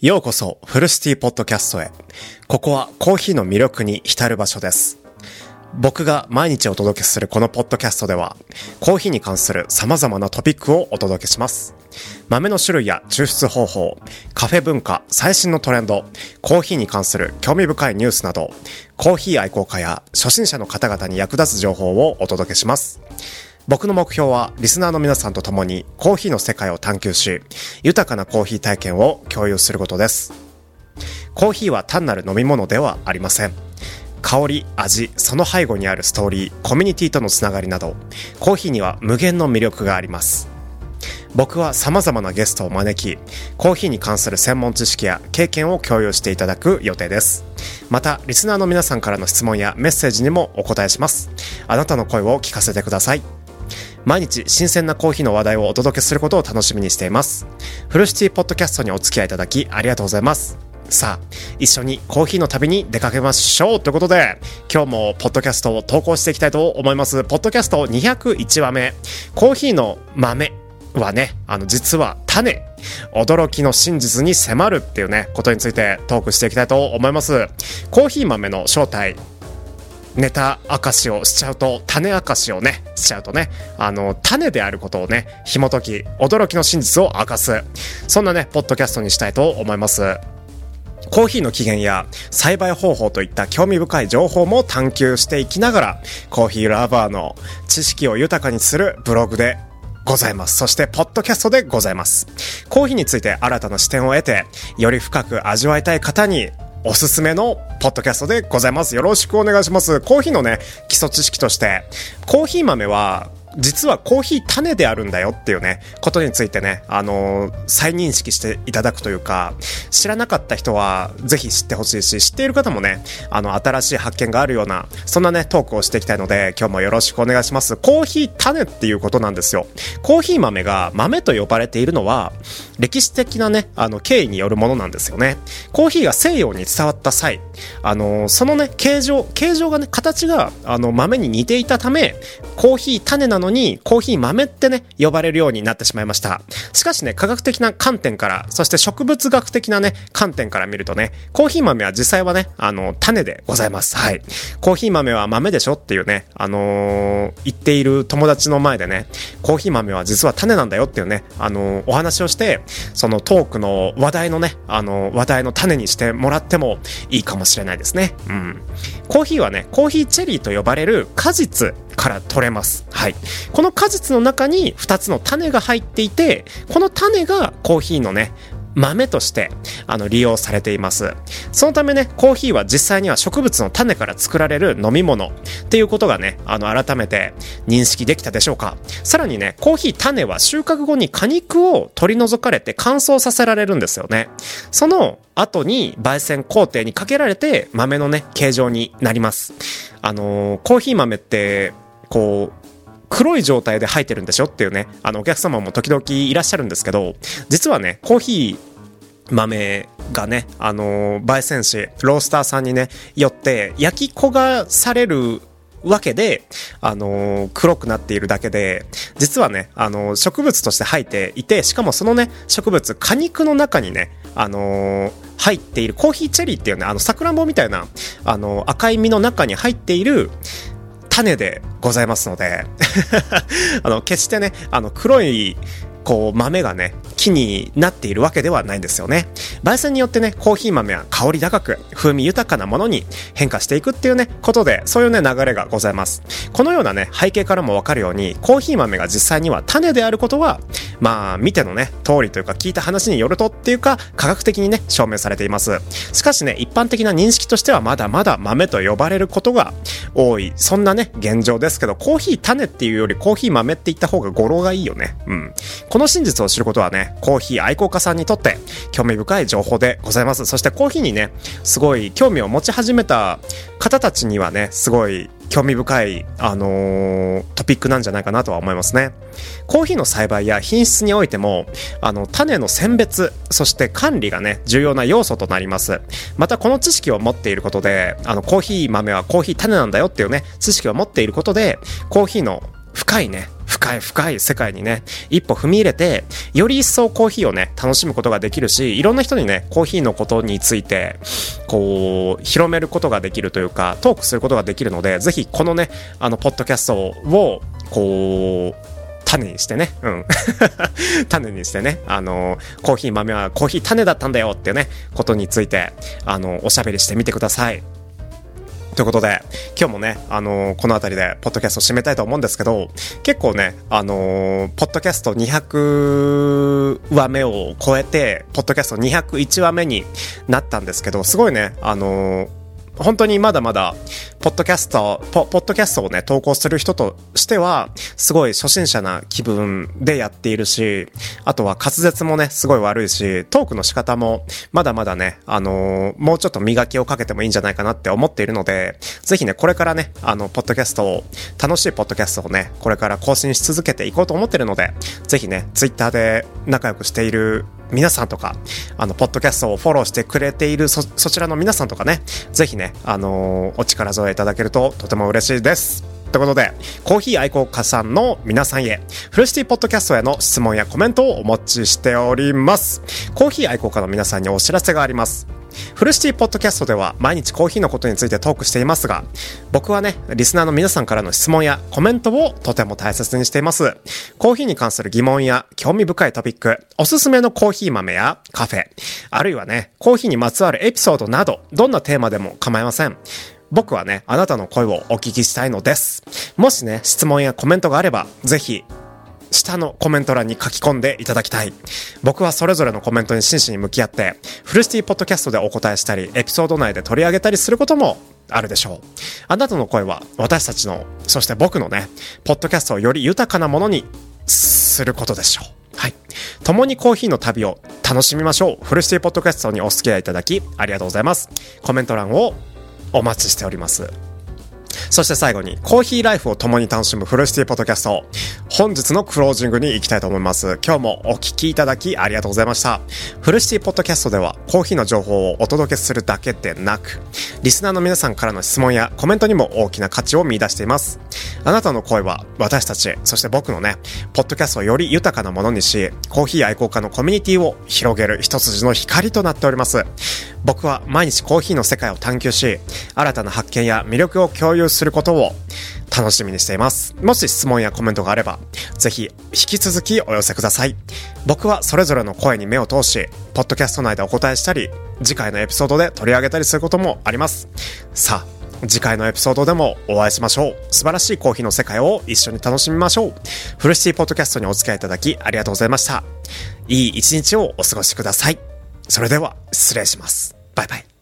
ようこそ、フルシティポッドキャストへ。ここはコーヒーの魅力に浸る場所です。僕が毎日お届けするこのポッドキャストでは、コーヒーに関する様々なトピックをお届けします。豆の種類や抽出方法、カフェ文化、最新のトレンド、コーヒーに関する興味深いニュースなど、コーヒー愛好家や初心者の方々に役立つ情報をお届けします。僕の目標はリスナーの皆さんと共にコーヒーの世界を探求し、豊かなコーヒー体験を共有することです。コーヒーは単なる飲み物ではありません。香り、味、その背後にあるストーリー、コミュニティとのつながりなど、コーヒーには無限の魅力があります。僕は様々なゲストを招き、コーヒーに関する専門知識や経験を共有していただく予定です。また、リスナーの皆さんからの質問やメッセージにもお答えします。あなたの声を聞かせてください。毎日新鮮なコーヒーの話題をお届けすることを楽しみにしています。フルシティポッドキャストにお付き合いいただきありがとうございます。さあ、一緒にコーヒーの旅に出かけましょうということで、今日もポッドキャストを投稿していきたいと思います。ポッドキャスト201話目、コーヒーの豆はね、あの、実は種。驚きの真実に迫るっていうね、ことについてトークしていきたいと思います。コーヒー豆の正体、ネタ明かしをしちゃうと、種明かしをね、しちゃうとね、あの、種であることをね、紐解き、驚きの真実を明かす。そんなね、ポッドキャストにしたいと思います。コーヒーの起源や栽培方法といった興味深い情報も探求していきながら、コーヒーラバーの知識を豊かにするブログでございます。そして、ポッドキャストでございます。コーヒーについて新たな視点を得て、より深く味わいたい方に、おすすめのポッドキャストでございます。よろしくお願いします。コーヒーのね、基礎知識として、コーヒー豆は、実はコーヒー種であるんだよっていうね、ことについてね、あのー再認識していただくというか、知らなかった人はぜひ知ってほしいし、知っている方もね、あの、新しい発見があるような、そんなね、トークをしていきたいので、今日もよろしくお願いします。コーヒー種っていうことなんですよ。コーヒー豆が豆と呼ばれているのは、歴史的なね、あの、経緯によるものなんですよね。コーヒーが西洋に伝わった際、あの、そのね、形状、形状がね、形が、あの、豆に似ていたため、コーヒー種なのに、コーヒー豆ってね、呼ばれるようになってしまいました。しかしね、科学的な観点から、そして植物学的なね、観点から見るとね、コーヒー豆は実際はね、あの、種でございます。はい。コーヒー豆は豆でしょっていうね、あのー言っている友達の前でね、コーヒー豆は実は種なんだよっていうね、あのーお話をして、そのトークの話題のね、あのー話題の種にしてもらってもいいかもしれないですね。うん。コーヒーはね、コーヒーチェリーと呼ばれる果実から取れます。はい。この果実の中に2つの種が入っていて、この種がコーヒーのね、豆としてあの利用されています。そのためね、コーヒーは実際には植物の種から作られる飲み物っていうことがね、あの改めて認識できたでしょうか。さらにね、コーヒー種は収穫後に果肉を取り除かれて乾燥させられるんですよね。その後に焙煎工程にかけられて豆のね、形状になります。あのーコーヒー豆って、こう、黒い状態で入ってるんでしょっていうね、あのお客様も時々いらっしゃるんですけど、実はね、コーヒー豆がね、あの焙煎士、ロースターさんにね、よって焼き焦がされるわけで、あのー黒くなっているだけで、実はね、あのー植物として入っていて、しかもそのね、植物、果肉の中にね、あの入っているコーヒーチェリーっていうね、あの、さくらんぼみたいな、あの赤い実の中に入っている、種でございますので。あの決してねあの黒いこう豆がね木になっているわけではないんですよね。焙煎によってねコーヒー豆は香り高く風味豊かなものに変化していくっていうねことでそういうね流れがございます。このようなね背景からもわかるようにコーヒー豆が実際には種であることはまあ見てのね通りというか聞いた話によるとっていうか科学的にね証明されています。しかしね一般的な認識としてはまだまだ豆と呼ばれることが多い。そんなね現状ですけどコーヒー種っていうよりコーヒー豆って言った方が語呂がいいよね。うん。この真実を知ることはねコーヒー愛好家さんにとって興味深い情報でございますそしてコーヒーにねすごい興味を持ち始めた方たちにはねすごい興味深い、あのートピックなんじゃないかなとは思いますね。コーヒーの栽培や品質においても、あの、種の選別、そして管理がね、重要な要素となります。またこの知識を持っていることで、あの、コーヒー豆はコーヒー種なんだよっていうね、知識を持っていることで、コーヒーの深いね、深い深い世界にね、一歩踏み入れて、より一層コーヒーをね、楽しむことができるし、いろんな人にね、コーヒーのことについて、こう、広めることができるというか、トークすることができるので、ぜひこのね、あの、ポッドキャストを、こう、種にしてね、うん。種にしてね、あの、コーヒー豆はコーヒー種だったんだよっていうね、ことについて、あの、おしゃべりしてみてください。ということで、今日もね、あのー、この辺りで、ポッドキャストを締めたいと思うんですけど、結構ね、あのー、ポッドキャスト200話目を超えて、ポッドキャスト201話目になったんですけど、すごいね、あのー本当にまだまだ、ポッドキャスト、ポッドキャストをね、投稿する人としては、すごい初心者な気分でやっているし、あとは滑舌もね、すごい悪いし、トークの仕方も、まだまだね、あのー、もうちょっと磨きをかけてもいいんじゃないかなって思っているので、ぜひね、これからね、あの、ポッドキャストを、楽しいポッドキャストをね、これから更新し続けていこうと思ってるので、ぜひね、ツイッターで仲良くしている皆さんとか、あの、ポッドキャストをフォローしてくれているそ、そちらの皆さんとかね、ぜひね、あのー、お力添えいただけるととても嬉しいです。ということで、コーヒー愛好家さんの皆さんへ、フルシティポッドキャストへの質問やコメントをお待ちしております。コーヒー愛好家の皆さんにお知らせがあります。フルシティポッドキャストでは毎日コーヒーのことについてトークしていますが、僕はね、リスナーの皆さんからの質問やコメントをとても大切にしています。コーヒーに関する疑問や興味深いトピック、おすすめのコーヒー豆やカフェ、あるいはね、コーヒーにまつわるエピソードなど、どんなテーマでも構いません。僕はね、あなたの声をお聞きしたいのです。もしね、質問やコメントがあれば、ぜひ下のコメント欄に書き込んでいただきたい。僕はそれぞれのコメントに真摯に向き合って、フルシティポッドキャストでお答えしたり、エピソード内で取り上げたりすることもあるでしょう。あなたの声は私たちの、そして僕のね、ポッドキャストをより豊かなものにすることでしょう。はい。共にコーヒーの旅を楽しみましょう。フルシティポッドキャストにお付き合いいただき、ありがとうございます。コメント欄をお待ちしております。そして最後に、コーヒーライフを共に楽しむフルシティポッドキャスト。本日のクロージングに行きたいと思います。今日もお聞きいただきありがとうございました。フルシティポッドキャストでは、コーヒーの情報をお届けするだけでなく、リスナーの皆さんからの質問やコメントにも大きな価値を見出しています。あなたの声は、私たち、そして僕のね、ポッドキャストをより豊かなものにし、コーヒー愛好家のコミュニティを広げる一筋の光となっております。僕は毎日コーヒーの世界を探求し、新たな発見や魅力を共有することを楽しみにしています。もし質問やコメントがあれば、ぜひ引き続きお寄せください。僕はそれぞれの声に目を通し、ポッドキャスト内でお答えしたり、次回のエピソードで取り上げたりすることもあります。さあ、次回のエピソードでもお会いしましょう。素晴らしいコーヒーの世界を一緒に楽しみましょう。フルシティポッドキャストにお付き合いいただきありがとうございました。いい一日をお過ごしください。それでは失礼します。バイバイ。